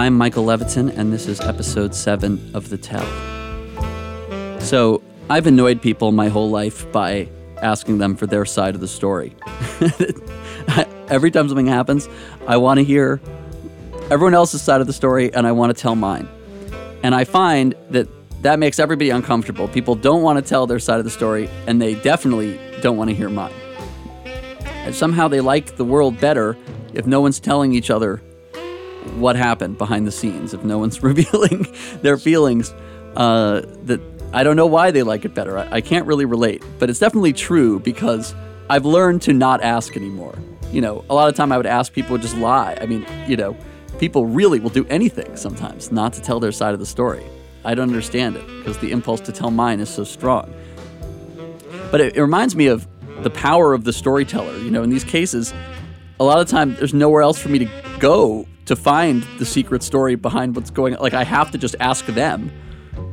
I'm Michael Leviton, and this is episode seven of The Tell. So, I've annoyed people my whole life by asking them for their side of the story. Every time something happens, I want to hear everyone else's side of the story and I want to tell mine. And I find that that makes everybody uncomfortable. People don't want to tell their side of the story, and they definitely don't want to hear mine. And somehow they like the world better if no one's telling each other what happened behind the scenes, if no one's revealing their feelings. Uh, that I don't know why they like it better. I, I can't really relate, but it's definitely true because I've learned to not ask anymore. You know, a lot of time I would ask people would just lie. I mean, you know, people really will do anything sometimes not to tell their side of the story. I don't understand it because the impulse to tell mine is so strong. But it, it reminds me of the power of the storyteller. You know, in these cases, a lot of time there's nowhere else for me to go to find the secret story behind what's going on. Like I have to just ask them.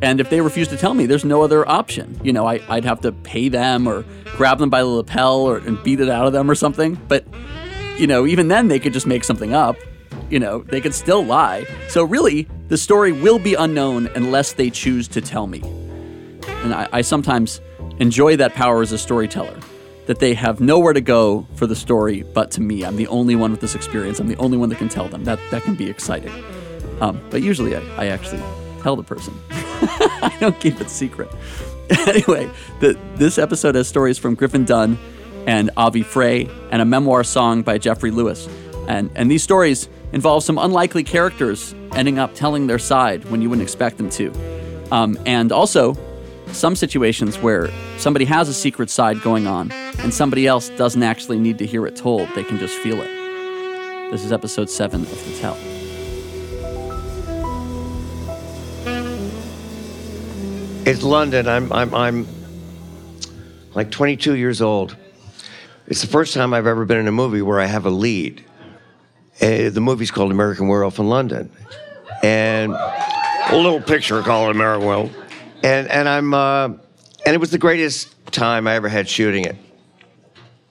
And if they refuse to tell me, there's no other option. You know, I, would have to pay them or grab them by the lapel or and beat it out of them or something. But, you know, even then they could just make something up. You know, they could still lie. So really, the story will be unknown unless they choose to tell me. And I, I sometimes enjoy that power as a storyteller that they have nowhere to go for the story but to me. I'm the only one with this experience. I'm the only one that can tell them. That that can be exciting. Um, but usually I, I actually tell the person. I don't keep it secret. anyway, the, this episode has stories from Griffin Dunne and Avi Frey and a memoir song by Jeffrey Lewis. And, and these stories involve some unlikely characters ending up telling their side when you wouldn't expect them to. Um, and also, some situations where somebody has a secret side going on and somebody else doesn't actually need to hear it told, they can just feel it. This is episode 7 of The Tell. It's London. I'm, I'm, I'm like 22 years old. It's the first time I've ever been in a movie where I have a lead. Uh, the movie's called American Werewolf in London. And a little picture called American Werewolf and and I'm uh, and it was the greatest time I ever had shooting it.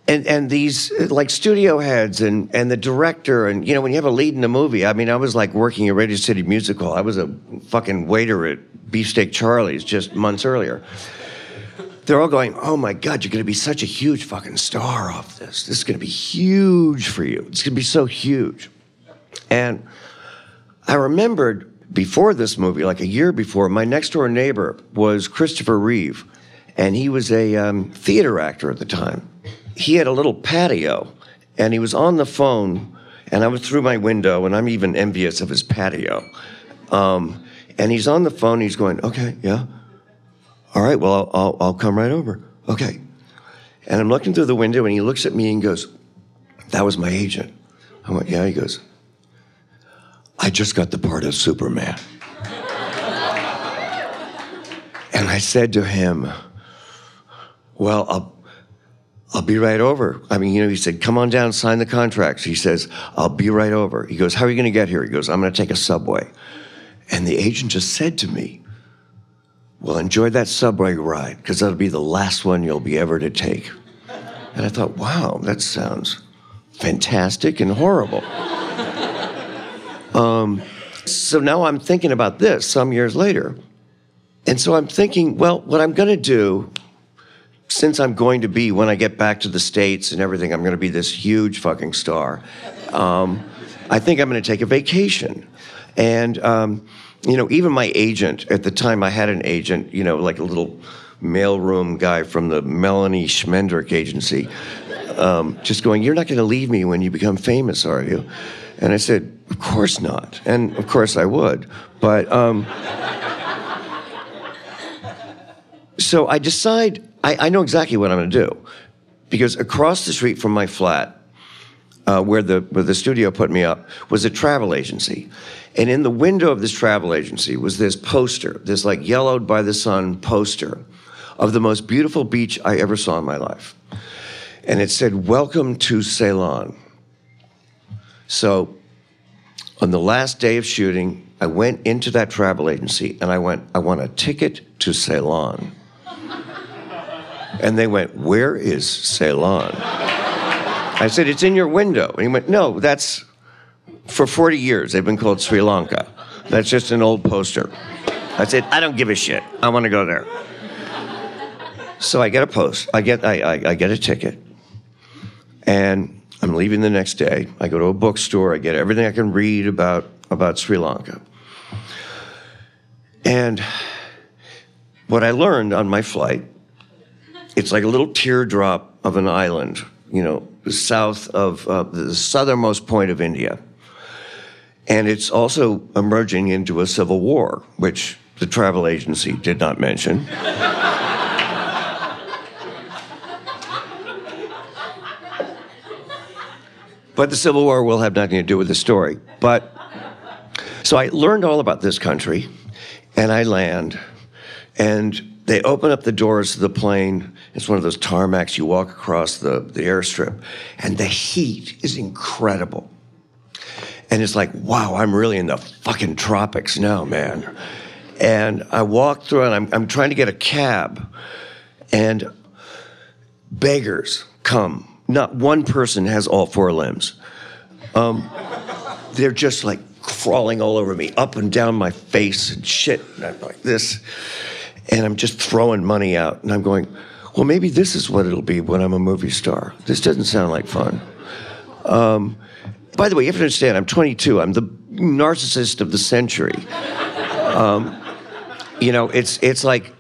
And and these like studio heads and and the director and you know when you have a lead in a movie, I mean I was like working at Radio City Music Hall. I was a fucking waiter at Beefsteak Charlie's just months earlier. They're all going, "Oh my God, you're going to be such a huge fucking star off this. This is going to be huge for you. It's going to be so huge." And I remembered before this movie, like a year before, my next door neighbor was Christopher Reeve, and he was a um, theater actor at the time. He had a little patio, and he was on the phone, and I was through my window, and I'm even envious of his patio. Um, and he's on the phone, he's going, okay, yeah. All right, well, I'll, I'll, I'll come right over. Okay. And I'm looking through the window, and he looks at me and goes, that was my agent. I went, yeah. He goes, I just got the part of Superman. and I said to him, Well, I'll, I'll be right over. I mean, you know, he said, Come on down, sign the contracts. He says, I'll be right over. He goes, How are you going to get here? He goes, I'm going to take a subway. And the agent just said to me, Well, enjoy that subway ride because that'll be the last one you'll be ever to take. And I thought, Wow, that sounds fantastic and horrible. Um, so now I'm thinking about this some years later. And so I'm thinking, well, what I'm going to do, since I'm going to be, when I get back to the States and everything, I'm going to be this huge fucking star. Um, I think I'm going to take a vacation. And, um, you know, even my agent, at the time I had an agent, you know, like a little mailroom guy from the Melanie Schmendrick agency, um, just going, You're not going to leave me when you become famous, are you? And I said, Of course not. And of course I would. But um, so I decide, I, I, know exactly what I'm going to do. Because across the street from my flat, uh, where, the, where the studio put me up, was a travel agency. And in the window of this travel agency was this poster, this like yellowed by the sun poster of the most beautiful beach I ever saw in my life. And it said, Welcome to Ceylon. So on the last day of shooting, I went into that travel agency and I went, I want a ticket to Ceylon. and they went, Where is Ceylon? I said, It's in your window. And he went, No, that's For 40 years, they've been called Sri Lanka. That's just an old poster. I said, I don't give a shit. I want to go there. So I get a post. I get I, I, I get a ticket, and I'm leaving the next day. I go to a bookstore. I get everything I can read about about Sri Lanka. And what I learned on my flight, it's like a little teardrop of an island, you know, south of uh, the southernmost point of India. And it's also emerging into a civil war, which the travel agency did not mention. but the Civil War will have nothing to do with the story. But so I learned all about this country, and I land, and they open up the doors of the plane. It's one of those tarmacs you walk across the, the airstrip, and the heat is incredible. And it's like, wow, I'm really in the fucking tropics now, man. And I walk through, and I'm, I'm trying to get a cab, and beggars come. Not one person has all four limbs. Um, they're just like crawling all over me, up and down my face and shit. And I'm like this. And I'm just throwing money out. And I'm going, well, maybe this is what it'll be when I'm a movie star. This doesn't sound like fun. Um, by the way, you have to understand, I'm 22. I'm the narcissist of the century. Um, you know, it's it's like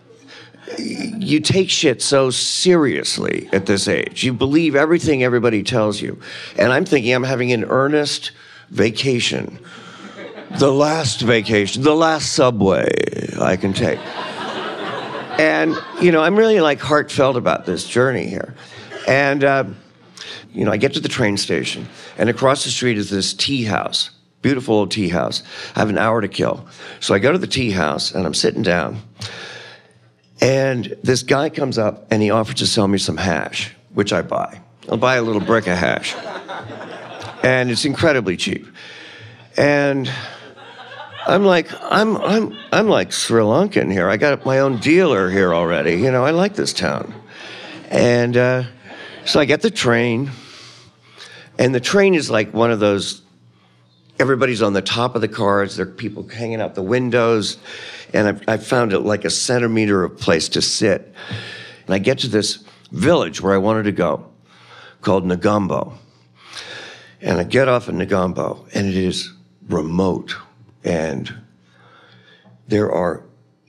you take shit so seriously at this age. You believe everything everybody tells you. And I'm thinking I'm having an earnest vacation. The last vacation, the last subway I can take. And, you know, I'm really like heartfelt about this journey here. And, uh, you know, I get to the train station, and across the street is this tea house, beautiful old tea house. I have an hour to kill. So I go to the tea house, and I'm sitting down. And this guy comes up and he offers to sell me some hash, which I buy. I'll buy a little brick of hash. And it's incredibly cheap. And I'm like, I'm, I'm, I'm like Sri Lankan here. I got my own dealer here already. You know, I like this town. And uh, so I get the train, and the train is like one of those everybody's on the top of the cars. There are people hanging out the windows. And I, I found it like a centimeter of place to sit. And I get to this village where I wanted to go called Negombo. And I get off at Negombo, and it is remote. And there are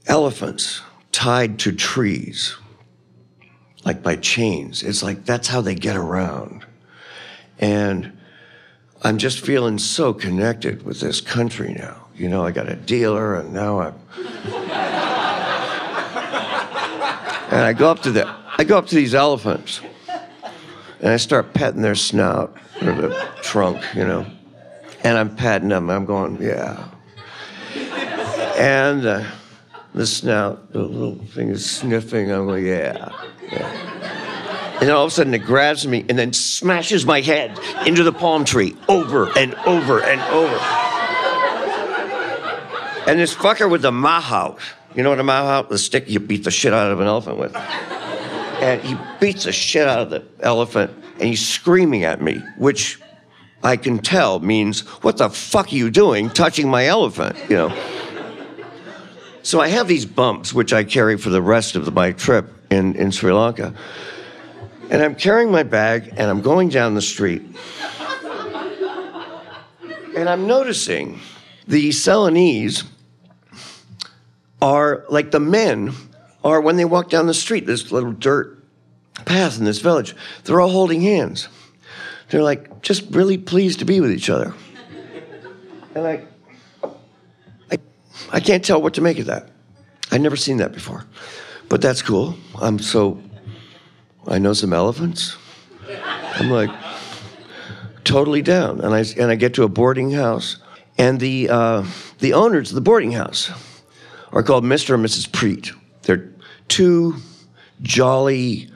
elephants tied to trees, like by chains. It's like that's how they get around. And I'm just feeling so connected with this country now. You know, I got a dealer, and now I'm. and I go up to the, I go up to these elephants, and I start petting their snout or the trunk, you know, and I'm patting them. I'm going, yeah. And uh, the snout, the little thing is sniffing. I'm going, yeah, yeah. And then all of a sudden it grabs me and then smashes my head into the palm tree over and over and over. And this fucker with the mahout, you know what a mahout? The stick you beat the shit out of an elephant with. And he beats the shit out of the elephant and he's screaming at me, which I can tell means, what the fuck are you doing touching my elephant? You know. So I have these bumps, which I carry for the rest of my trip in, in Sri Lanka. And I'm carrying my bag and I'm going down the street. And I'm noticing the Ceylonese are like the men are when they walk down the street, this little dirt path in this village, they're all holding hands. They're like just really pleased to be with each other. And I, I, I can't tell what to make of that. I'd never seen that before. But that's cool. I'm so I know some elephants. I'm like, totally down. And I, and I get to a boarding house, and the, uh, the owners of the boarding house are called Mr. and Mrs. Preet. They're two jolly,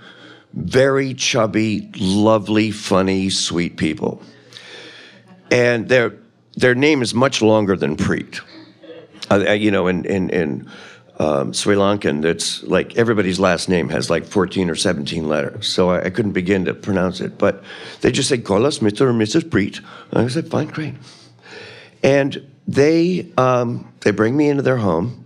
very chubby, lovely, funny, sweet people. And their, their name is much longer than Preet. Uh, you know, in, in, in um, Sri Lankan that's like everybody's last name has like 14 or 17 letters. So I, I couldn't begin to pronounce it. But they just said, call us Mr. or Mrs. Preet. And I said, fine, great. And they um, they bring me into their home,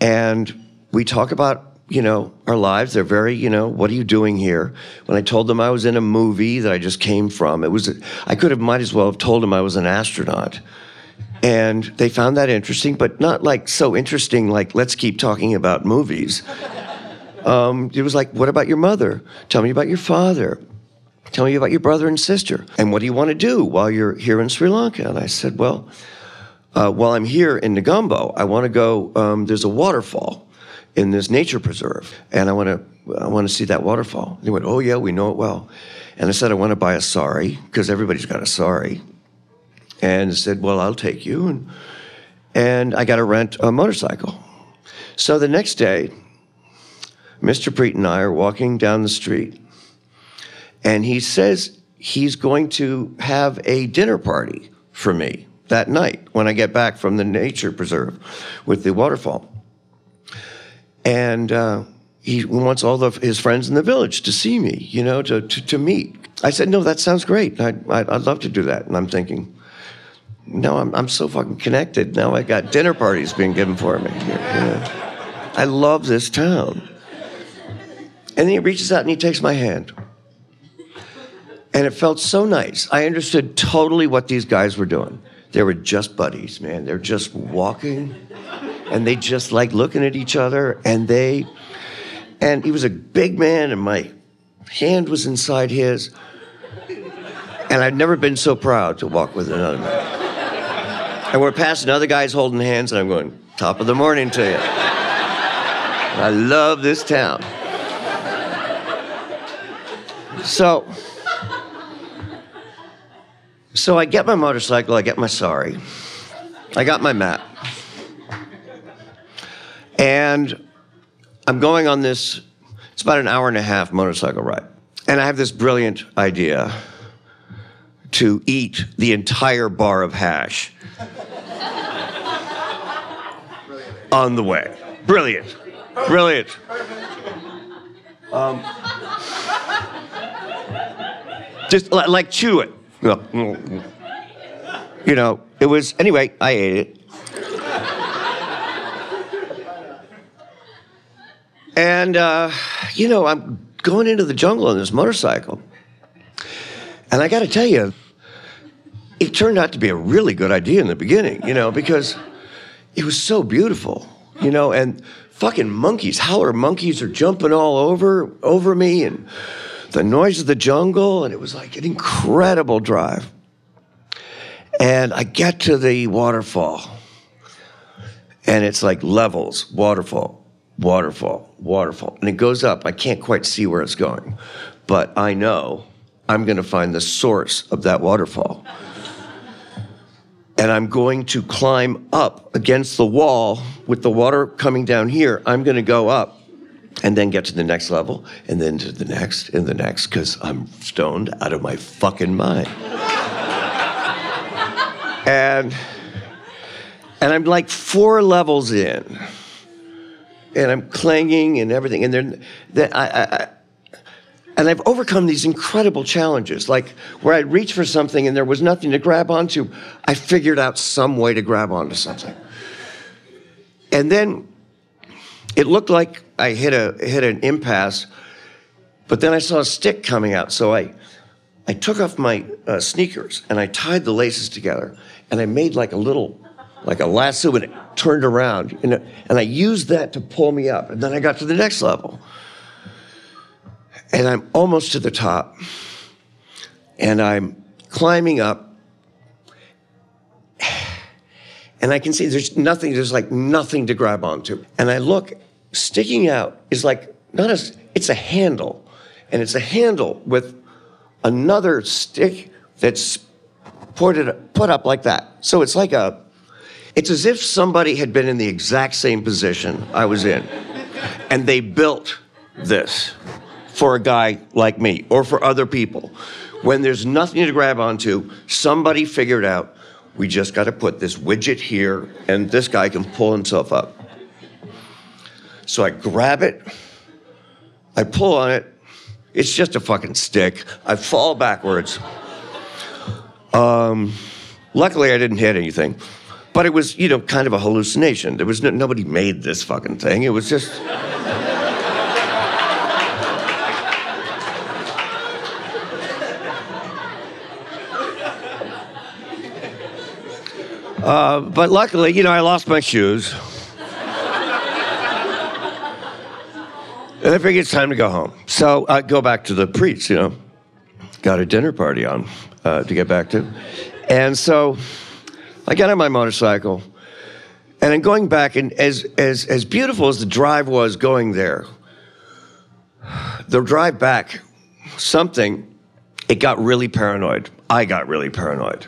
and we talk about you know our lives. They're very you know what are you doing here? When I told them I was in a movie that I just came from, it was I could have might as well have told them I was an astronaut. And they found that interesting, but not like so interesting, like, let's keep talking about movies. Um, it was like, what about your mother? Tell me about your father. Tell me about your brother and sister. And what do you want to do while you're here in Sri Lanka? And I said, well, uh, while I'm here in Negombo, I want to go, um, there's a waterfall in this nature preserve, and I want to, I want to see that waterfall. And he went, oh yeah, we know it well. And I said, I want to buy a sari, because everybody's got a sari and said, Well, I'll take you. And, and I got to rent a motorcycle. So the next day, Mr. Preet and I are walking down the street, and he says he's going to have a dinner party for me that night when I get back from the nature preserve with the waterfall. And uh, he wants all of his friends in the village to see me, you know, to, to, to meet. I said, No, that sounds great. I'd, I'd love to do that. And I'm thinking, no, I'm, I'm so fucking connected. Now I got dinner parties being given for me. Yeah. I love this town. And then he reaches out and he takes my hand. And it felt so nice. I understood totally what these guys were doing. They were just buddies, man. They're just walking and they just like looking at each other. And they, and he was a big man and my hand was inside his. And I'd never been so proud to walk with another man. And we're passing other guys holding hands, and I'm going, top of the morning to you. I love this town. So, so I get my motorcycle, I get my sari, I got my map, and I'm going on this, it's about an hour and a half motorcycle ride. And I have this brilliant idea to eat the entire bar of hash on the way. Brilliant. Brilliant. Um, just like chew it. You know, it was, anyway, I ate it. And, uh, you know, I'm going into the jungle on this motorcycle. And I got to tell you, it turned out to be a really good idea in the beginning, you know, because it was so beautiful, you know, and fucking monkeys, howler monkeys are jumping all over over me and the noise of the jungle and it was like an incredible drive. And I get to the waterfall and it's like levels, waterfall, waterfall, waterfall. And it goes up. I can't quite see where it's going, but I know I'm going to find the source of that waterfall and I'm going to climb up against the wall with the water coming down here. I'm going to go up and then get to the next level and then to the next and the next because I'm stoned out of my fucking mind. and and I'm like four levels in, and I'm clanging and everything, and then, then I, I and I've overcome these incredible challenges, like where I'd reach for something and there was nothing to grab onto. I figured out some way to grab onto something. And then it looked like I hit a hit an impasse, but then I saw a stick coming out. So I I took off my uh, sneakers and I tied the laces together and I made like a little like a lasso and it turned around and, and I used that to pull me up. And then I got to the next level and I'm almost to the top. And I'm climbing up. And I can see there's nothing, there's like nothing to grab onto. And I look, sticking out is like not a, it's a handle. And it's a handle with another stick that's it, put up like that. So it's like a, it's as if somebody had been in the exact same position I was in. And they built this for a guy like me or for other people. When there's nothing to grab onto, somebody figured out we just got to put this widget here and this guy can pull himself up. So I grab it, I pull on it, it's just a fucking stick. I fall backwards. Um, Luckily, I didn't hit anything. But it was, you know, kind of a hallucination. There was no, nobody made this fucking thing. It was just. Uh, but luckily, you know, I lost my shoes. and I figured it's time to go home. So I go back to the Preets, you know. Got a dinner party on uh, to get back to. And so I got on my motorcycle, and I'm going back, and as, as, as beautiful as the drive was going there, the drive back, something, it got really paranoid. I got really paranoid.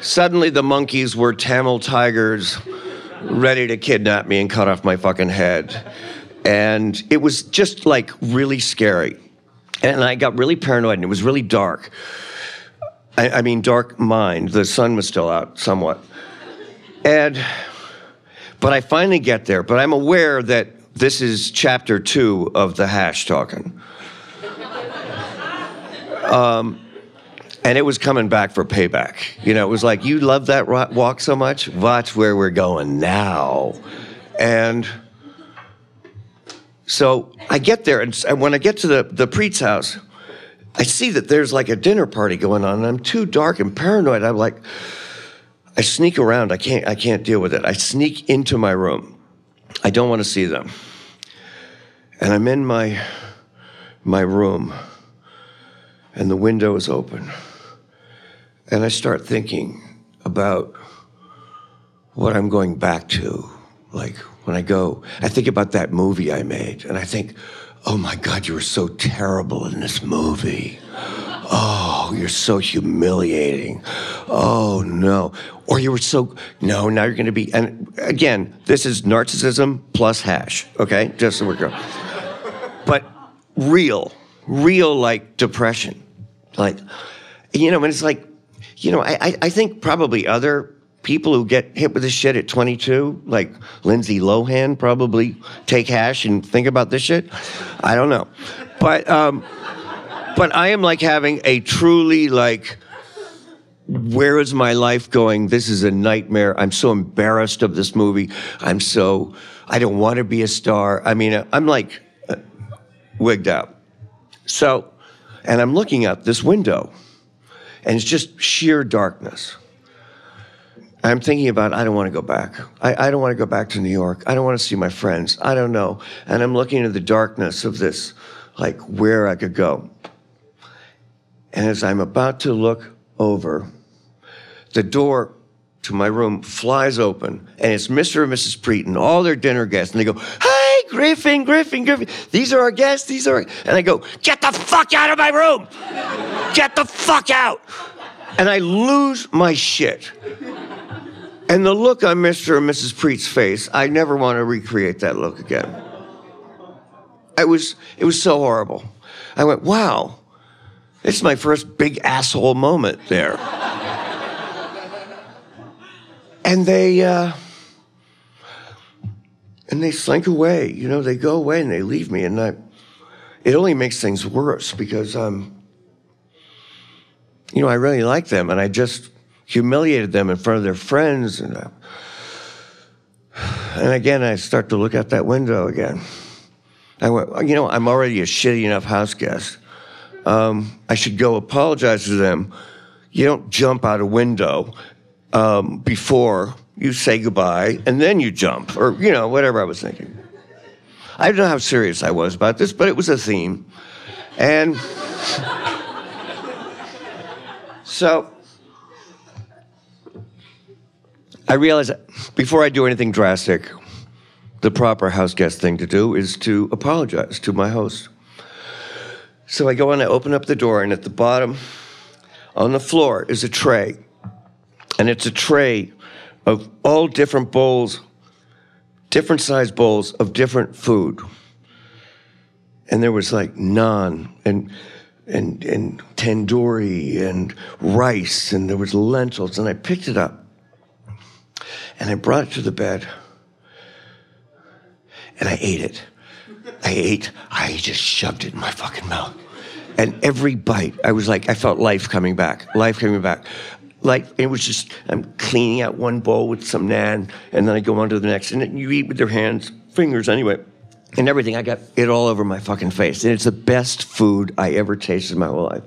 Suddenly, the monkeys were Tamil tigers ready to kidnap me and cut off my fucking head. And it was just like really scary. And I got really paranoid, and it was really dark. I, I mean, dark mind. The sun was still out somewhat. And, but I finally get there, but I'm aware that this is chapter two of the hash talking. Um, and it was coming back for payback. You know, it was like, you love that walk so much? Watch where we're going now. And so I get there, and when I get to the, the Preet's house, I see that there's like a dinner party going on, and I'm too dark and paranoid. I'm like, I sneak around. I can't, I can't deal with it. I sneak into my room. I don't want to see them. And I'm in my, my room, and the window is open. And I start thinking about what I'm going back to. Like when I go, I think about that movie I made, and I think, oh my God, you were so terrible in this movie. Oh, you're so humiliating. Oh no. Or you were so, no, now you're going to be, and again, this is narcissism plus hash, okay? Just so we're going. But real, real like depression. Like, you know, and it's like, you know, I, I think probably other people who get hit with this shit at 22, like Lindsay Lohan, probably take hash and think about this shit. I don't know, but um, but I am like having a truly like. Where is my life going? This is a nightmare. I'm so embarrassed of this movie. I'm so, I don't want to be a star. I mean, I'm like uh, wigged out. So, and I'm looking out this window and it's just sheer darkness. I'm thinking about, I don't want to go back. I, I don't want to go back to New York. I don't want to see my friends. I don't know. And I'm looking at the darkness of this, like where I could go. And as I'm about to look over, the door to my room flies open, and it's Mr. and Mrs. Preet and all their dinner guests. And they go, Griffin, Griffin, Griffin, these are our guests, these are, and I go, Get the fuck out of my room! Get the fuck out! And I lose my shit. And the look on Mr. and Mrs. Preet's face, I never want to recreate that look again. It was, it was so horrible. I went, wow, this is my first big asshole moment there. and they, uh, and they slink away. You know, they go away and they leave me, and I, it only makes things worse because, um, you know, I really like them, and I just humiliated them in front of their friends. And, uh, and again, I start to look out that window again. I went, you know, I'm already a shitty enough house guest. Um, I should go apologize to them. You don't jump out a window um, before you say goodbye and then you jump, or, you know, whatever I was thinking. I don't know how serious I was about this, but it was a theme. And so I realized before I do anything drastic, the proper house guest thing to do is to apologize to my host. So I go and I open up the door, and at the bottom on the floor is a tray. And it's a tray of all different bowls, different size bowls of different food. And there was like naan and and and tandoori and rice and there was lentils and I picked it up and I brought it to the bed and I ate it. I ate, I just shoved it in my fucking mouth. And every bite, I was like, I felt life coming back, life coming back. Like it was just I'm cleaning out one bowl with some nan, and then I go on to the next, and you eat with your hands, fingers anyway, and everything. I got it all over my fucking face, and it's the best food I ever tasted in my whole life,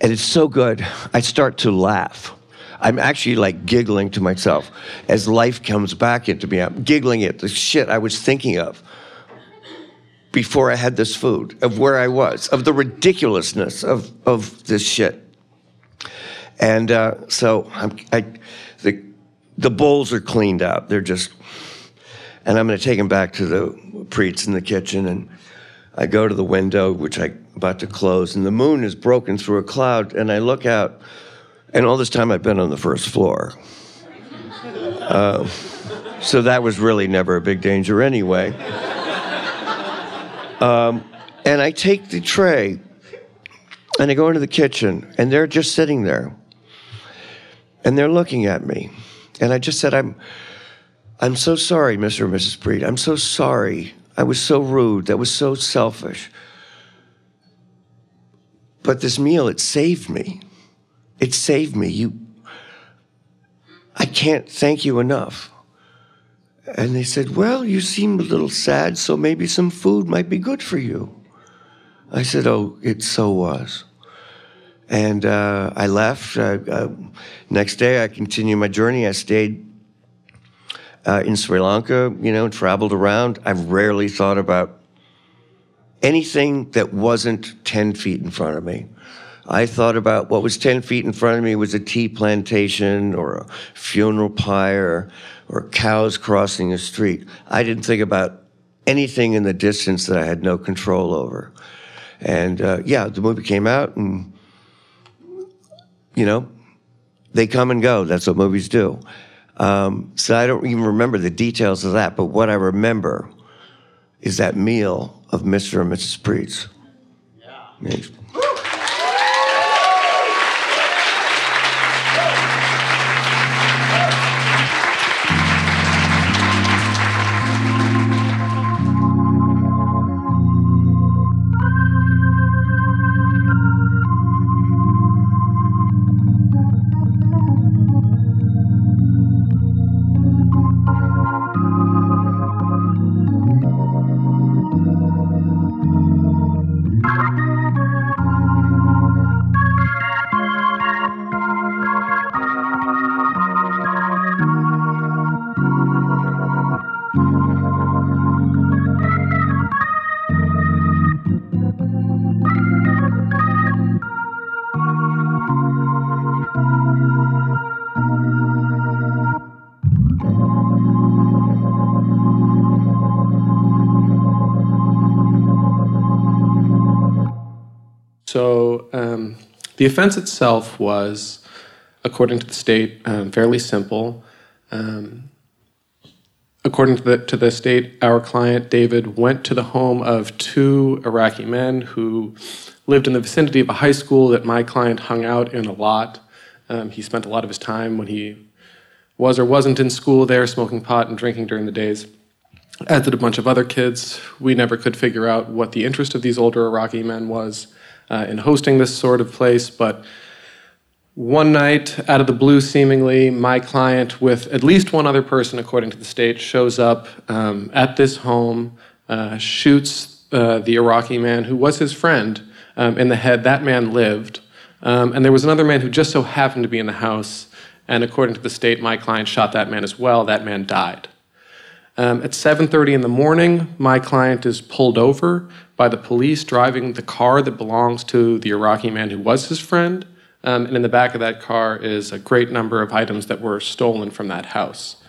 and it's so good. I start to laugh. I'm actually like giggling to myself as life comes back into me. I'm giggling at the shit I was thinking of before I had this food, of where I was, of the ridiculousness of, of this shit. And uh, so I'm, I, the, the bowls are cleaned out. They're just, and I'm going to take them back to the preets in the kitchen. And I go to the window, which I'm about to close, and the moon is broken through a cloud. And I look out, and all this time I've been on the first floor. Uh, so that was really never a big danger anyway. Um, and I take the tray and I go into the kitchen, and they're just sitting there. And they're looking at me. And I just said, I'm, I'm so sorry, Mr. and Mrs. Breed. I'm so sorry. I was so rude. That was so selfish. But this meal, it saved me. It saved me. You, I can't thank you enough. And they said, Well, you seem a little sad, so maybe some food might be good for you. I said, Oh, it so was. And uh, I left. Uh, uh, next day, I continued my journey. I stayed uh, in Sri Lanka, you know, traveled around. I've rarely thought about anything that wasn't 10 feet in front of me. I thought about what was 10 feet in front of me was a tea plantation or a funeral pyre or cows crossing a street. I didn't think about anything in the distance that I had no control over. And uh, yeah, the movie came out, and you know, they come and go. That's what movies do. Um, so I don't even remember the details of that, but what I remember is that meal of Mr. and Mrs. Preetz. Yeah. So um, the offense itself was, according to the state, um, fairly simple. Um, according to the, to the state, our client David went to the home of two Iraqi men who lived in the vicinity of a high school that my client hung out in a lot. Um, he spent a lot of his time when he was or wasn't in school there, smoking pot and drinking during the days as did a bunch of other kids. We never could figure out what the interest of these older Iraqi men was uh, in hosting this sort of place, but one night, out of the blue, seemingly, my client, with at least one other person, according to the state, shows up um, at this home, uh, shoots uh, the Iraqi man who was his friend um, in the head. That man lived. Um, and there was another man who just so happened to be in the house. And according to the state, my client shot that man as well. That man died. Um, at 7:30 in the morning, my client is pulled over by the police driving the car that belongs to the Iraqi man who was his friend. Um, and in the back of that car is a great number of items that were stolen from that house.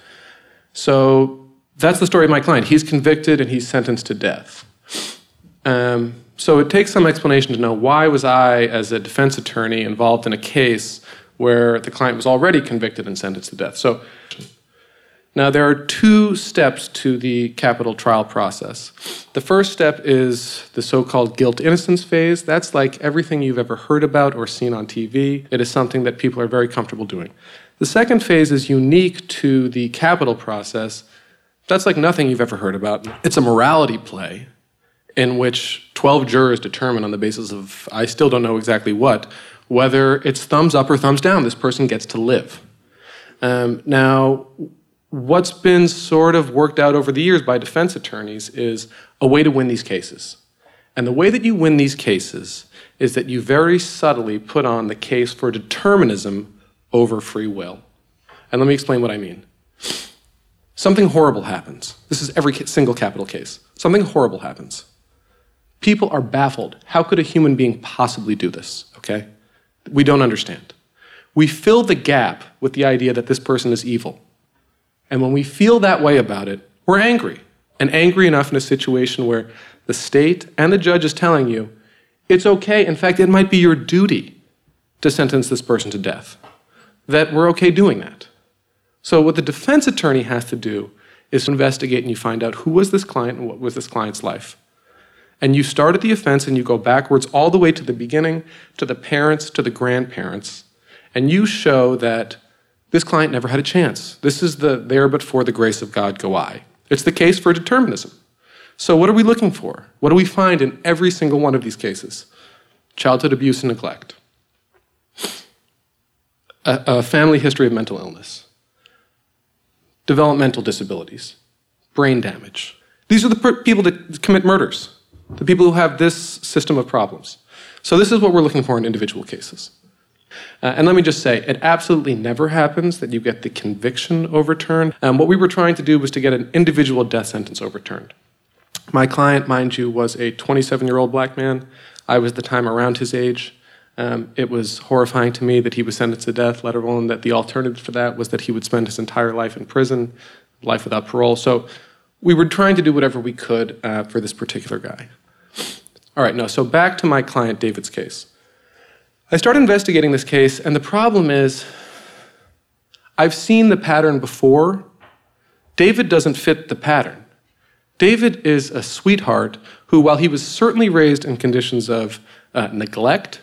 So that's the story of my client. He's convicted and he's sentenced to death. Um, so it takes some explanation to know why was I, as a defense attorney, involved in a case where the client was already convicted and sentenced to death. So now, there are two steps to the capital trial process. The first step is the so called guilt innocence phase. That's like everything you've ever heard about or seen on TV. It is something that people are very comfortable doing. The second phase is unique to the capital process. That's like nothing you've ever heard about. It's a morality play in which 12 jurors determine on the basis of, I still don't know exactly what, Whether it's thumbs up or thumbs down, this person gets to live. Um, now, what's been sort of worked out over the years by defense attorneys is a way to win these cases. And the way that you win these cases is that you very subtly put on the case for determinism over free will. And let me explain what I mean. Something horrible happens. This is every single capital case. Something horrible happens. People are baffled. How could a human being possibly do this? Okay? We don't understand. We fill the gap with the idea that this person is evil. And when we feel that way about it, we're angry. And angry enough in a situation where the state and the judge is telling you it's okay. In fact, it might be your duty to sentence this person to death. That we're okay doing that. So, what the defense attorney has to do is to investigate and you find out who was this client and what was this client's life. And you start at the offense and you go backwards all the way to the beginning, to the parents, to the grandparents, and you show that this client never had a chance. This is the there but for the grace of God go I. It's the case for determinism. So, what are we looking for? What do we find in every single one of these cases? Childhood abuse and neglect, a, a family history of mental illness, developmental disabilities, brain damage. These are the per- people that commit murders, the people who have this system of problems. So, this is what we're looking for in individual cases. Uh, and let me just say, it absolutely never happens that you get the conviction overturned. Um, what we were trying to do was to get an individual death sentence overturned. My client, mind you, was a 27 year old black man. I was the time around his age. Um, it was horrifying to me that he was sentenced to death, let alone that the alternative for that was that he would spend his entire life in prison, life without parole. So we were trying to do whatever we could uh, for this particular guy. All right, no, so back to my client David's case. I started investigating this case, and the problem is I've seen the pattern before. David doesn't fit the pattern. David is a sweetheart who, while he was certainly raised in conditions of uh, neglect,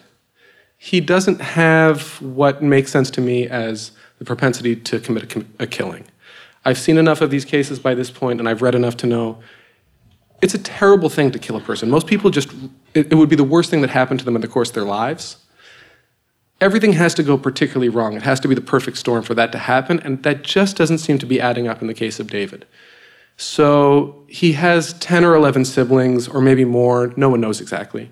he doesn't have what makes sense to me as the propensity to commit a, a killing. I've seen enough of these cases by this point, and I've read enough to know it's a terrible thing to kill a person. Most people just, it, it would be the worst thing that happened to them in the course of their lives. Everything has to go particularly wrong. It has to be the perfect storm for that to happen, and that just doesn't seem to be adding up in the case of David. So he has 10 or 11 siblings, or maybe more, no one knows exactly.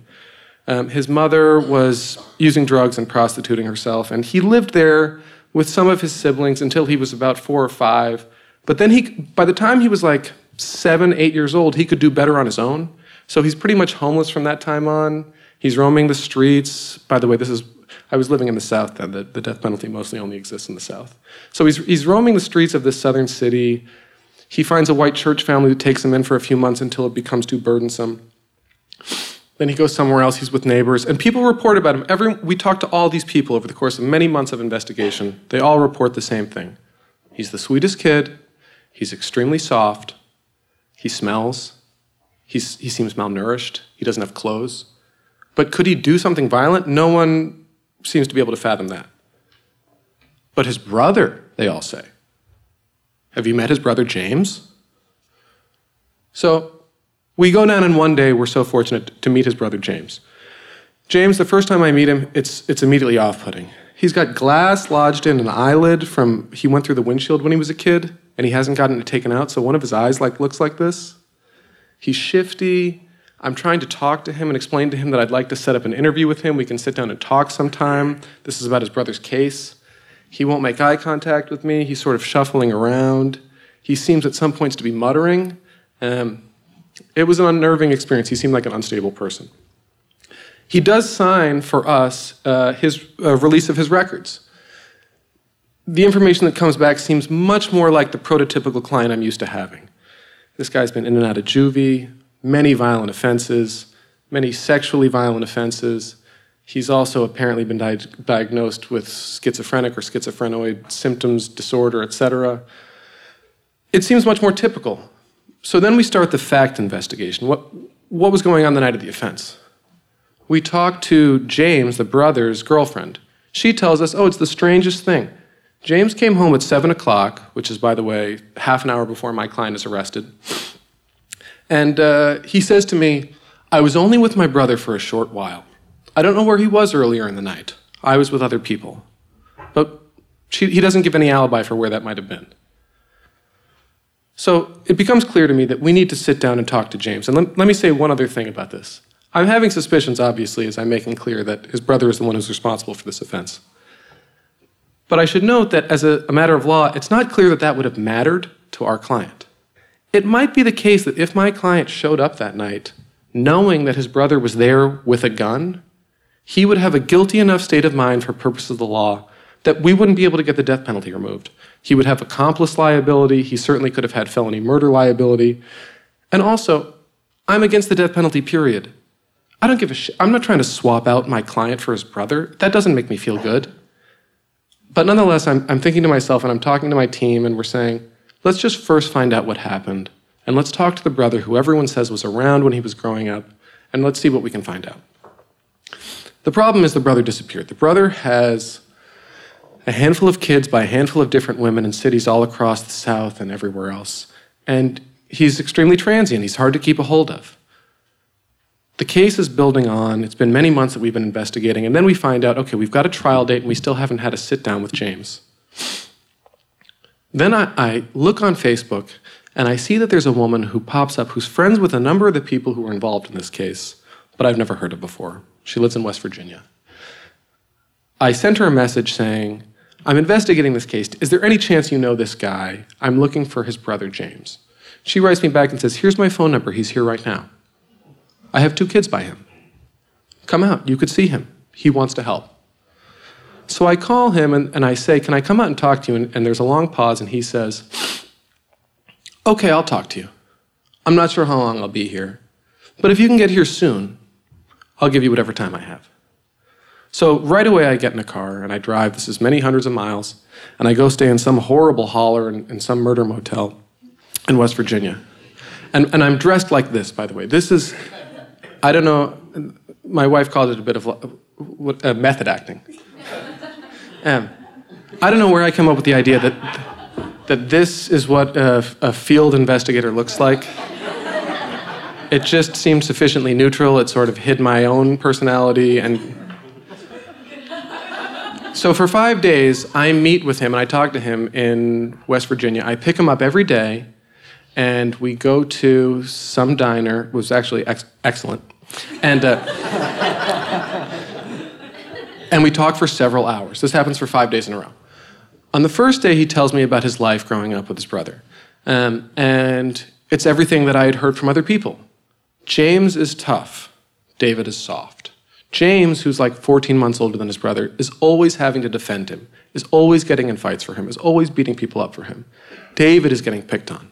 Um, his mother was using drugs and prostituting herself, and he lived there with some of his siblings until he was about four or five. But then he, by the time he was like seven, eight years old, he could do better on his own. So he's pretty much homeless from that time on. He's roaming the streets. By the way, this is I was living in the South then. The, the death penalty mostly only exists in the South. So he's, he's roaming the streets of this southern city. He finds a white church family who takes him in for a few months until it becomes too burdensome. Then he goes somewhere else. He's with neighbors, and people report about him. Every we talked to all these people over the course of many months of investigation. They all report the same thing. He's the sweetest kid. He's extremely soft. He smells. He's, he seems malnourished. He doesn't have clothes. But could he do something violent? No one seems to be able to fathom that. But his brother, they all say. Have you met his brother James? So we go down, and one day we're so fortunate to meet his brother James. James, the first time I meet him, it's, it's immediately off putting. He's got glass lodged in an eyelid from he went through the windshield when he was a kid, and he hasn't gotten it taken out, so one of his eyes like looks like this. He's shifty. I'm trying to talk to him and explain to him that I'd like to set up an interview with him. We can sit down and talk sometime. This is about his brother's case. He won't make eye contact with me. He's sort of shuffling around. He seems at some points to be muttering. Um, it was an unnerving experience. He seemed like an unstable person. He does sign for us uh, his uh, release of his records. The information that comes back seems much more like the prototypical client I'm used to having. This guy's been in and out of juvie, many violent offenses, many sexually violent offenses. He's also apparently been di- diagnosed with schizophrenic or schizophrenoid symptoms, disorder, etc. It seems much more typical. So then we start the fact investigation. What, what was going on the night of the offense? We talk to James, the brother's girlfriend. She tells us, oh, it's the strangest thing. James came home at 7 o'clock, which is, by the way, half an hour before my client is arrested. And uh, he says to me, I was only with my brother for a short while. I don't know where he was earlier in the night. I was with other people. But she, he doesn't give any alibi for where that might have been. So it becomes clear to me that we need to sit down and talk to James. And let, let me say one other thing about this. I'm having suspicions, obviously, as I'm making clear that his brother is the one who's responsible for this offense. But I should note that as a, a matter of law, it's not clear that that would have mattered to our client. It might be the case that if my client showed up that night knowing that his brother was there with a gun, he would have a guilty enough state of mind for purposes of the law that we wouldn't be able to get the death penalty removed. He would have accomplice liability. He certainly could have had felony murder liability. And also, I'm against the death penalty, period. I don't give a shit. I'm not trying to swap out my client for his brother. That doesn't make me feel good. But nonetheless, I'm, I'm thinking to myself and I'm talking to my team, and we're saying, let's just first find out what happened. And let's talk to the brother who everyone says was around when he was growing up, and let's see what we can find out. The problem is the brother disappeared. The brother has a handful of kids by a handful of different women in cities all across the South and everywhere else. And he's extremely transient. He's hard to keep a hold of. The case is building on. It's been many months that we've been investigating. And then we find out okay, we've got a trial date and we still haven't had a sit down with James. Then I, I look on Facebook and I see that there's a woman who pops up who's friends with a number of the people who were involved in this case, but I've never heard of before. She lives in West Virginia. I sent her a message saying, I'm investigating this case. Is there any chance you know this guy? I'm looking for his brother, James. She writes me back and says, Here's my phone number. He's here right now. I have two kids by him. Come out. You could see him. He wants to help. So I call him and, and I say, Can I come out and talk to you? And, and there's a long pause, and he says, Okay, I'll talk to you. I'm not sure how long I'll be here, but if you can get here soon, I'll give you whatever time I have. So right away, I get in a car and I drive. This is many hundreds of miles, and I go stay in some horrible holler in, in some murder motel in West Virginia. And, and I'm dressed like this, by the way. This is, I don't know, my wife called it a bit of uh, method acting. Um, I don't know where I come up with the idea that that this is what a, a field investigator looks like. It just seemed sufficiently neutral. It sort of hid my own personality and so for five days, I meet with him and I talk to him in West Virginia. I pick him up every day, and we go to some diner. It was actually ex- excellent, and uh, and we talk for several hours. This happens for five days in a row. On the first day, he tells me about his life growing up with his brother. Um, and it's everything that I had heard from other people. James is tough, David is soft. James, who's like 14 months older than his brother, is always having to defend him, is always getting in fights for him, is always beating people up for him. David is getting picked on.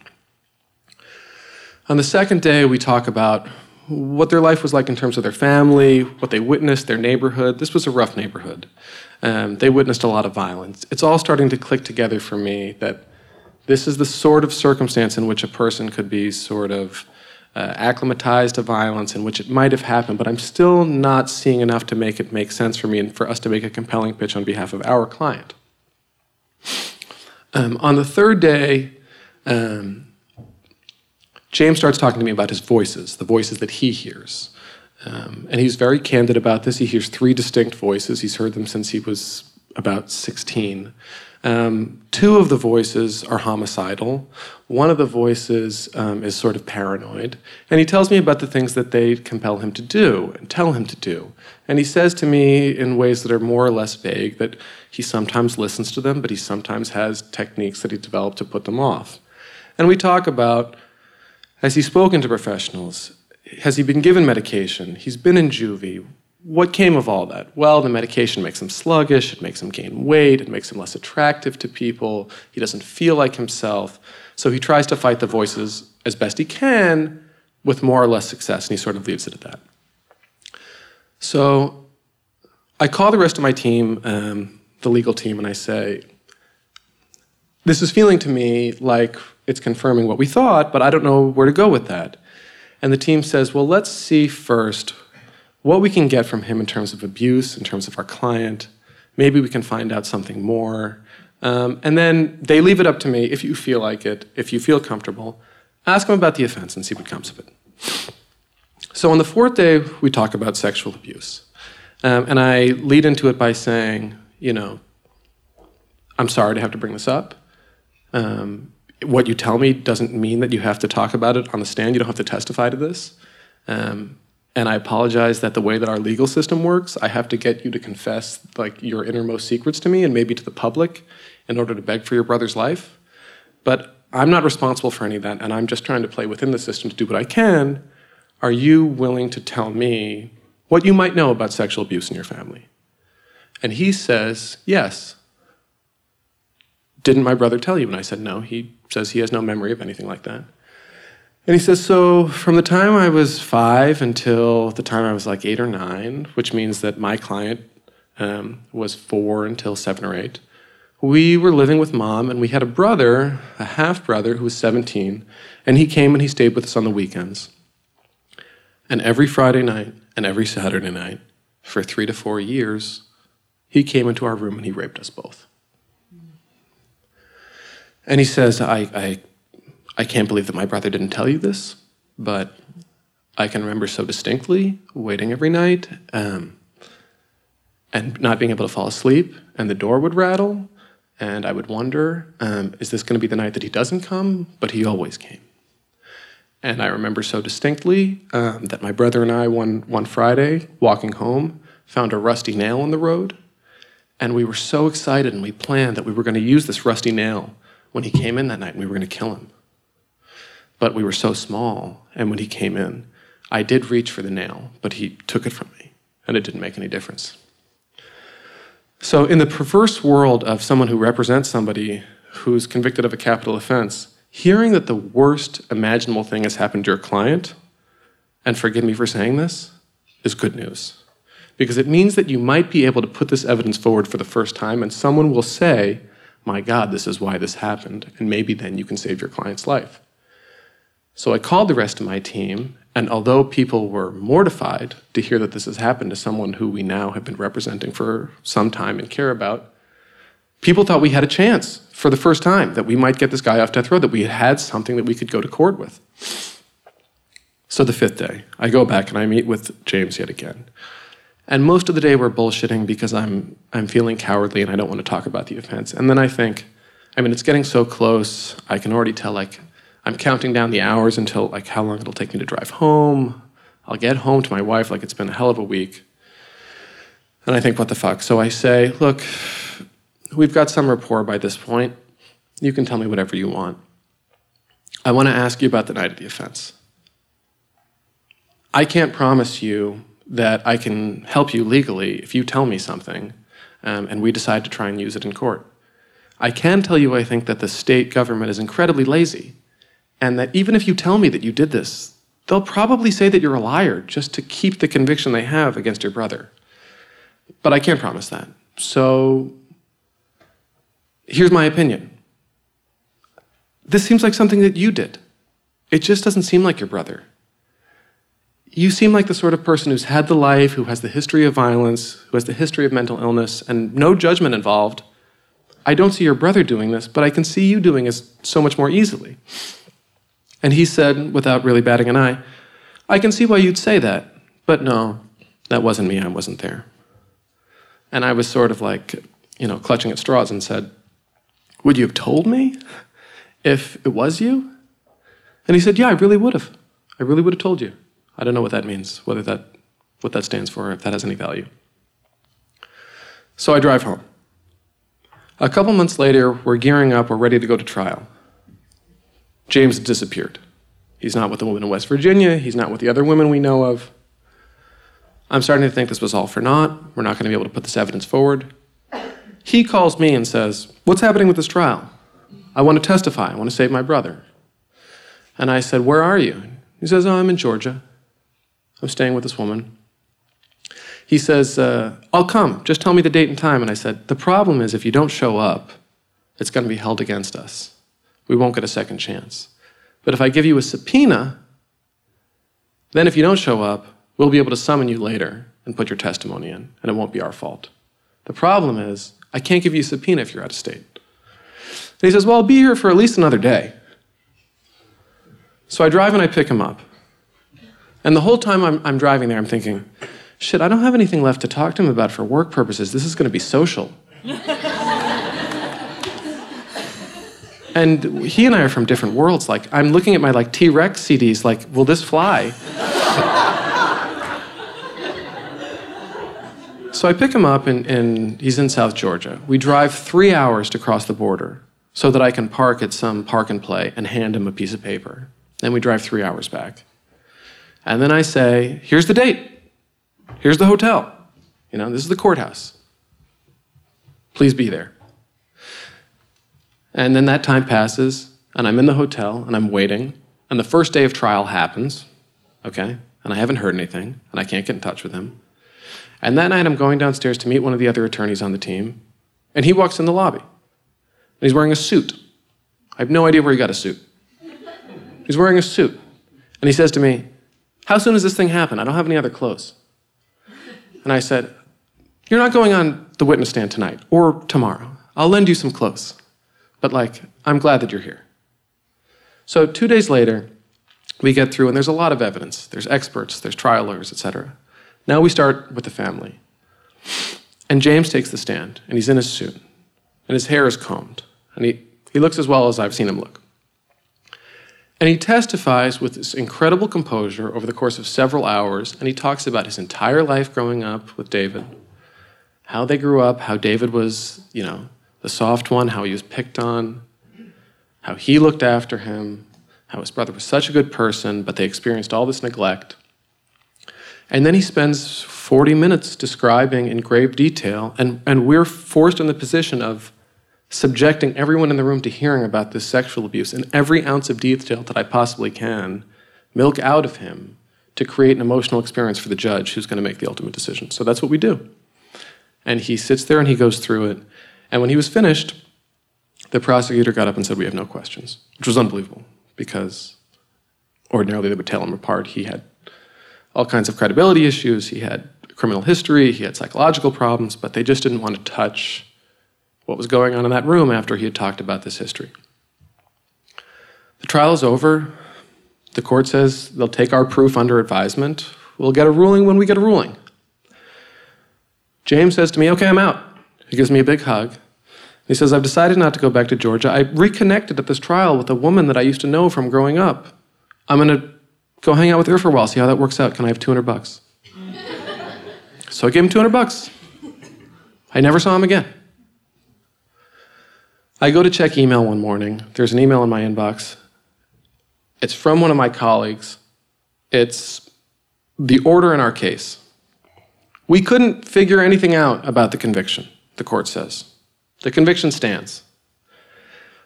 On the second day, we talk about what their life was like in terms of their family, what they witnessed, their neighborhood. This was a rough neighborhood. Um, they witnessed a lot of violence. It's all starting to click together for me that this is the sort of circumstance in which a person could be sort of uh, acclimatized to violence, in which it might have happened, but I'm still not seeing enough to make it make sense for me and for us to make a compelling pitch on behalf of our client. Um, on the third day, um, James starts talking to me about his voices, the voices that he hears. Um, and he's very candid about this. He hears three distinct voices. He's heard them since he was about 16. Um, two of the voices are homicidal. One of the voices um, is sort of paranoid. And he tells me about the things that they compel him to do and tell him to do. And he says to me in ways that are more or less vague that he sometimes listens to them, but he sometimes has techniques that he developed to put them off. And we talk about has he spoken to professionals? Has he been given medication? He's been in juvie. What came of all that? Well, the medication makes him sluggish, it makes him gain weight, it makes him less attractive to people, he doesn't feel like himself. So he tries to fight the voices as best he can with more or less success, and he sort of leaves it at that. So I call the rest of my team, um, the legal team, and I say, This is feeling to me like it's confirming what we thought, but I don't know where to go with that. And the team says, well, let's see first what we can get from him in terms of abuse, in terms of our client. Maybe we can find out something more. Um, and then they leave it up to me if you feel like it, if you feel comfortable. Ask him about the offense and see what comes of it. So on the fourth day, we talk about sexual abuse. Um, and I lead into it by saying, you know, I'm sorry to have to bring this up. Um, what you tell me doesn't mean that you have to talk about it on the stand. You don't have to testify to this. Um, and I apologize that the way that our legal system works, I have to get you to confess like your innermost secrets to me and maybe to the public in order to beg for your brother's life. But I'm not responsible for any of that, and I'm just trying to play within the system to do what I can. Are you willing to tell me what you might know about sexual abuse in your family? And he says, Yes. Didn't my brother tell you? And I said, No. He says he has no memory of anything like that. And he says, So from the time I was five until the time I was like eight or nine, which means that my client um, was four until seven or eight, we were living with mom and we had a brother, a half brother, who was 17, and he came and he stayed with us on the weekends. And every Friday night and every Saturday night for three to four years, he came into our room and he raped us both. And he says, I, I, I can't believe that my brother didn't tell you this, but I can remember so distinctly waiting every night um, and not being able to fall asleep, and the door would rattle, and I would wonder, um, is this going to be the night that he doesn't come? But he always came. And I remember so distinctly um, that my brother and I, one, one Friday, walking home, found a rusty nail in the road. And we were so excited and we planned that we were going to use this rusty nail when he came in that night we were going to kill him. But we were so small, and when he came in, I did reach for the nail, but he took it from me, and it didn't make any difference. So, in the perverse world of someone who represents somebody who's convicted of a capital offense, hearing that the worst imaginable thing has happened to your client, and forgive me for saying this, is good news. Because it means that you might be able to put this evidence forward for the first time, and someone will say, My God, this is why this happened, and maybe then you can save your client's life. So I called the rest of my team, and although people were mortified to hear that this has happened to someone who we now have been representing for some time and care about, people thought we had a chance for the first time that we might get this guy off death row, that we had something that we could go to court with. So the fifth day, I go back and I meet with James yet again. And most of the day we're bullshitting because I'm, I'm feeling cowardly and I don't want to talk about the offense. And then I think, I mean, it's getting so close. I can already tell, like, I'm counting down the hours until, like, how long it'll take me to drive home. I'll get home to my wife, like, it's been a hell of a week. And I think, what the fuck? So I say, look, we've got some rapport by this point. You can tell me whatever you want. I want to ask you about the night of the offense. I can't promise you that I can help you legally if you tell me something um, and we decide to try and use it in court. I can tell you, I think, that the state government is incredibly lazy, and that even if you tell me that you did this, they'll probably say that you're a liar just to keep the conviction they have against your brother. But I can't promise that. So here's my opinion this seems like something that you did. It just doesn't seem like your brother you seem like the sort of person who's had the life, who has the history of violence, who has the history of mental illness, and no judgment involved. I don't see your brother doing this, but I can see you doing it so much more easily. And he said, without really batting an eye, I can see why you'd say that, but no, that wasn't me, I wasn't there. And I was sort of like, you know, clutching at straws and said, Would you have told me if it was you? And he said, Yeah, I really would have. I really would have told you. I don't know what that means, whether that, what that stands for, if that has any value. So I drive home. A couple months later, we're gearing up, we're ready to go to trial. James has disappeared. He's not with the woman in West Virginia, he's not with the other women we know of. I'm starting to think this was all for naught. We're not going to be able to put this evidence forward. He calls me and says, What's happening with this trial? I want to testify. I want to save my brother. And I said, Where are you? He says, Oh, I'm in Georgia. I'm staying with this woman. He says, uh, I'll come. Just tell me the date and time. And I said, The problem is if you don't show up, it's going to be held against us. We won't get a second chance. But if I give you a subpoena, then if you don't show up, we'll be able to summon you later and put your testimony in, and it won't be our fault. The problem is, I can't give you a subpoena if you're out of state. And he says, Well, I'll be here for at least another day. So I drive and I pick him up. And the whole time I'm, I'm driving there, I'm thinking, shit, I don't have anything left to talk to him about for work purposes. This is going to be social. and he and I are from different worlds. Like, I'm looking at my like T Rex CDs, like, will this fly? so I pick him up, and, and he's in South Georgia. We drive three hours to cross the border so that I can park at some park and play and hand him a piece of paper. Then we drive three hours back. And then I say, here's the date. Here's the hotel. You know, this is the courthouse. Please be there. And then that time passes, and I'm in the hotel, and I'm waiting, and the first day of trial happens, okay? And I haven't heard anything, and I can't get in touch with him. And that night, I'm going downstairs to meet one of the other attorneys on the team, and he walks in the lobby. And he's wearing a suit. I have no idea where he got a suit. He's wearing a suit. And he says to me, How soon does this thing happen? I don't have any other clothes. And I said, You're not going on the witness stand tonight or tomorrow. I'll lend you some clothes. But, like, I'm glad that you're here. So, two days later, we get through, and there's a lot of evidence. There's experts, there's trial lawyers, etc. Now we start with the family. And James takes the stand, and he's in his suit, and his hair is combed, and he, he looks as well as I've seen him look. And he testifies with this incredible composure over the course of several hours, and he talks about his entire life growing up with David, how they grew up, how David was, you know, the soft one, how he was picked on, how he looked after him, how his brother was such a good person, but they experienced all this neglect. And then he spends 40 minutes describing in grave detail, and, and we're forced in the position of subjecting everyone in the room to hearing about this sexual abuse in every ounce of detail that I possibly can, milk out of him to create an emotional experience for the judge who's going to make the ultimate decision. So that's what we do. And he sits there and he goes through it. And when he was finished, the prosecutor got up and said, We have no questions, which was unbelievable because ordinarily they would tell him apart. He had all kinds of credibility issues, he had criminal history, he had psychological problems, but they just didn't want to touch what was going on in that room after he had talked about this history. The trial is over. The court says they'll take our proof under advisement. We'll get a ruling when we get a ruling. James says to me, Okay, I'm out. He gives me a big hug. He says, I've decided not to go back to Georgia. I reconnected at this trial with a woman that I used to know from growing up. I'm going to go hang out with her for a while, see how that works out. Can I have 200 bucks? so I gave him 200 bucks. I never saw him again. I go to check email one morning. There's an email in my inbox. It's from one of my colleagues. It's the order in our case. We couldn't figure anything out about the conviction, the court says. The conviction stands.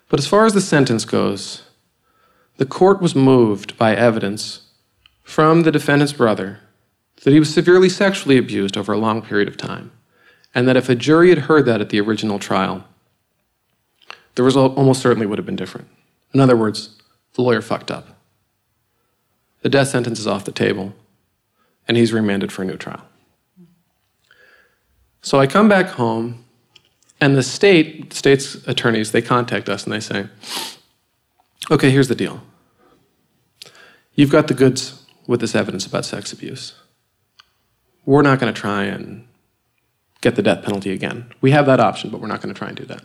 But as far as the sentence goes, the court was moved by evidence from the defendant's brother that he was severely sexually abused over a long period of time, and that if a jury had heard that at the original trial, the result almost certainly would have been different. In other words, the lawyer fucked up. The death sentence is off the table, and he's remanded for a new trial. So I come back home, and the state, state's attorneys, they contact us and they say, okay, here's the deal. You've got the goods with this evidence about sex abuse. We're not going to try and get the death penalty again. We have that option, but we're not going to try and do that.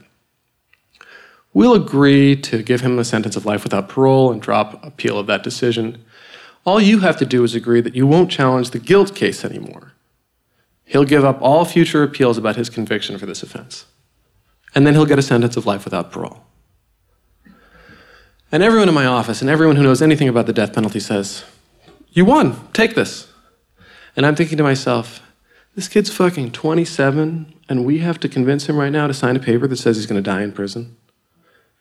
We'll agree to give him a sentence of life without parole and drop appeal of that decision. All you have to do is agree that you won't challenge the guilt case anymore. He'll give up all future appeals about his conviction for this offense. And then he'll get a sentence of life without parole. And everyone in my office and everyone who knows anything about the death penalty says, You won, take this. And I'm thinking to myself, this kid's fucking 27, and we have to convince him right now to sign a paper that says he's going to die in prison.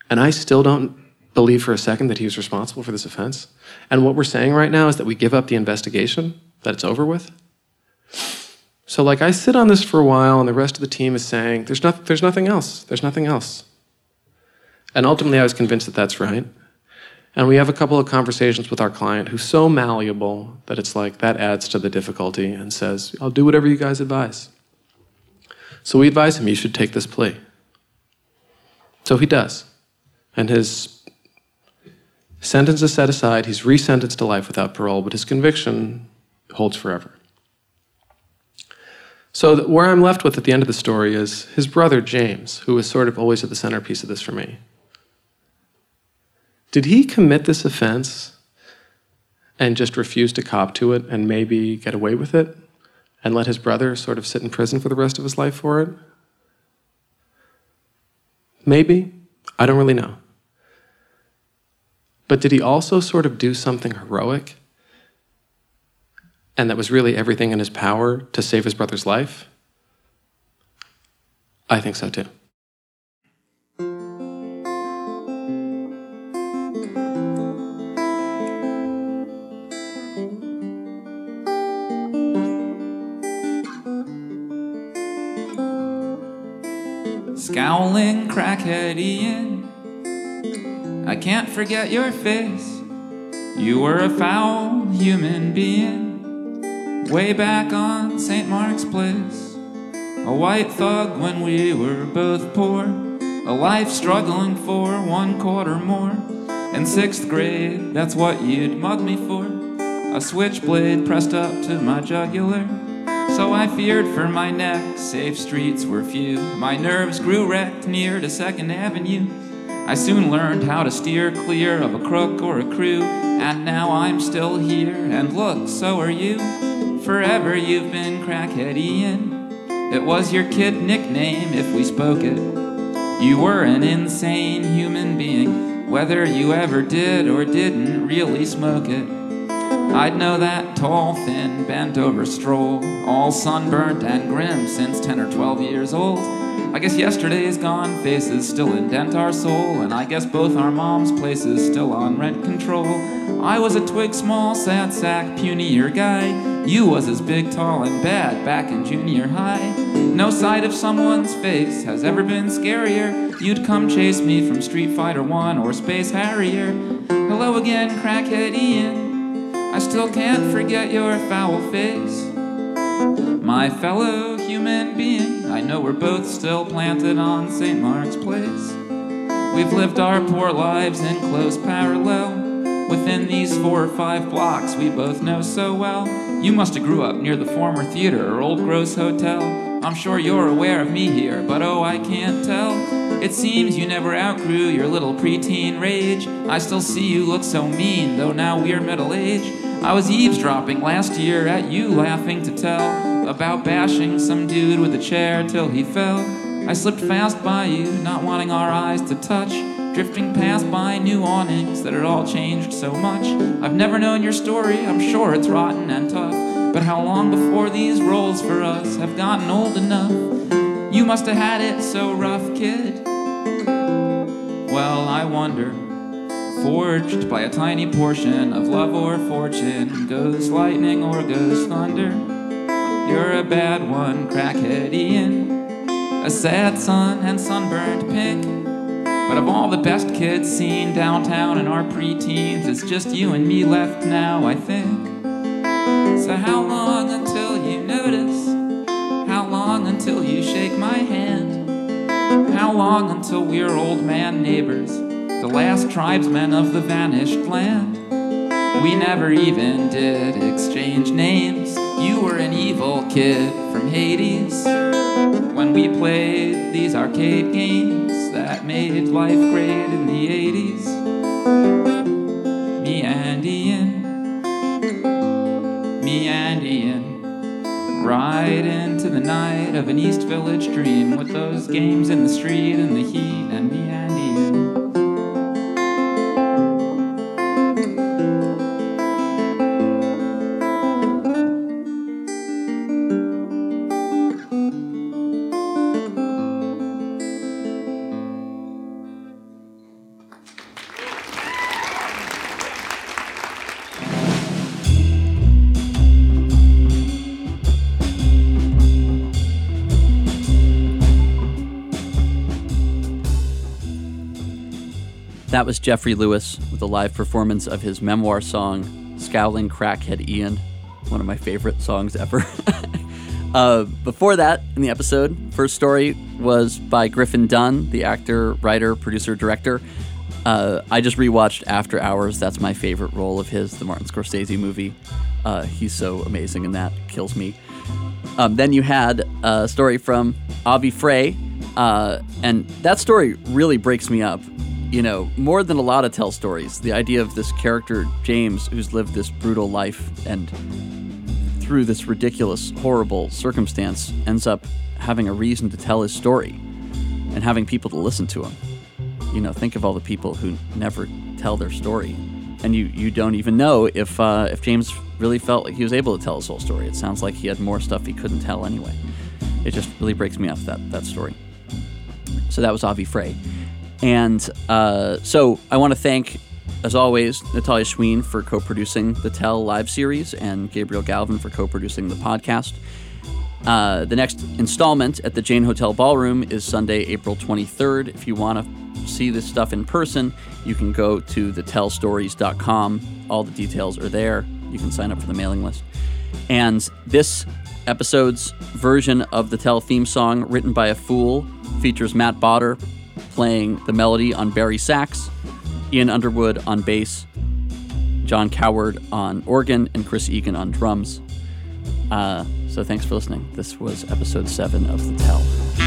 And I still don't believe for a second that he was responsible for this offense. And what we're saying right now is that we give up the investigation, that it's over with. So, like, I sit on this for a while, and the rest of the team is saying, there's, not, there's nothing else. There's nothing else. And ultimately, I was convinced that that's right. And we have a couple of conversations with our client who's so malleable that it's like that adds to the difficulty and says, I'll do whatever you guys advise. So we advise him, you should take this plea. So he does and his sentence is set aside. He's resentenced to life without parole, but his conviction holds forever. So where I'm left with at the end of the story is his brother James, who was sort of always at the centerpiece of this for me. Did he commit this offense and just refuse to cop to it and maybe get away with it and let his brother sort of sit in prison for the rest of his life for it? Maybe. I don't really know. But did he also sort of do something heroic? And that was really everything in his power to save his brother's life? I think so too. Scowling crackhead Ian, I can't forget your face. You were a foul human being way back on St. Mark's Place. A white thug when we were both poor, a life struggling for one quarter more. In sixth grade, that's what you'd mug me for. A switchblade pressed up to my jugular. So I feared for my neck, safe streets were few. My nerves grew wrecked near to Second Avenue. I soon learned how to steer clear of a crook or a crew, and now I'm still here. And look, so are you. Forever you've been crackhead Ian. It was your kid nickname if we spoke it. You were an insane human being, whether you ever did or didn't really smoke it. I'd know that tall, thin, bent over stroll, all sunburnt and grim since 10 or 12 years old. I guess yesterday's gone, faces still indent our soul, and I guess both our moms' places still on rent control. I was a twig small, sad sack, punier guy. You was as big, tall, and bad back in junior high. No sight of someone's face has ever been scarier. You'd come chase me from Street Fighter 1 or Space Harrier. Hello again, crackhead Ian. I still can't forget your foul face. My fellow human being, I know we're both still planted on St. Mark's Place. We've lived our poor lives in close parallel. Within these four or five blocks we both know so well. You must have grew up near the former theater or Old Gross Hotel. I'm sure you're aware of me here, but oh, I can't tell. It seems you never outgrew your little preteen rage. I still see you look so mean, though now we're middle age. I was eavesdropping last year at you laughing to tell about bashing some dude with a chair till he fell. I slipped fast by you, not wanting our eyes to touch, drifting past by new awnings that had all changed so much. I've never known your story, I'm sure it's rotten and tough, but how long before these roles for us have gotten old enough? You must have had it so rough, kid. Well, I wonder forged by a tiny portion of love or fortune. Goes lightning or goes thunder. You're a bad one, crackhead Ian. A sad son and sunburned pink. But of all the best kids seen downtown in our preteens, it's just you and me left now, I think. So, how long until you notice? How long until you shake my hand? How long until we're old man neighbors? the last tribesmen of the vanished land. We never even did exchange names. You were an evil kid from Hades. When we played these arcade games that made life great in the 80s. Me and Ian. Me and Ian. Ride into the night of an East Village dream with those games in the street and the heat That was Jeffrey Lewis with a live performance of his memoir song, Scowling Crackhead Ian, one of my favorite songs ever. uh, before that, in the episode, first story was by Griffin Dunne, the actor, writer, producer, director. Uh, I just rewatched After Hours. That's my favorite role of his, the Martin Scorsese movie. Uh, he's so amazing in that, kills me. Um, then you had a story from Avi Frey, uh, and that story really breaks me up. You know, more than a lot of tell stories, the idea of this character, James, who's lived this brutal life and through this ridiculous, horrible circumstance, ends up having a reason to tell his story and having people to listen to him. You know, think of all the people who never tell their story, and you you don't even know if uh, if James really felt like he was able to tell his whole story. It sounds like he had more stuff he couldn't tell anyway. It just really breaks me up that that story. So that was Avi Frey, and uh, so I want to thank. As always, Natalia Schween for co producing the Tell live series and Gabriel Galvin for co producing the podcast. Uh, the next installment at the Jane Hotel Ballroom is Sunday, April 23rd. If you want to see this stuff in person, you can go to thetellstories.com. All the details are there. You can sign up for the mailing list. And this episode's version of the Tell theme song, written by a fool, features Matt Botter playing the melody on bari sax, Ian Underwood on bass, John Coward on organ, and Chris Egan on drums. Uh, so thanks for listening. This was episode seven of The Tell.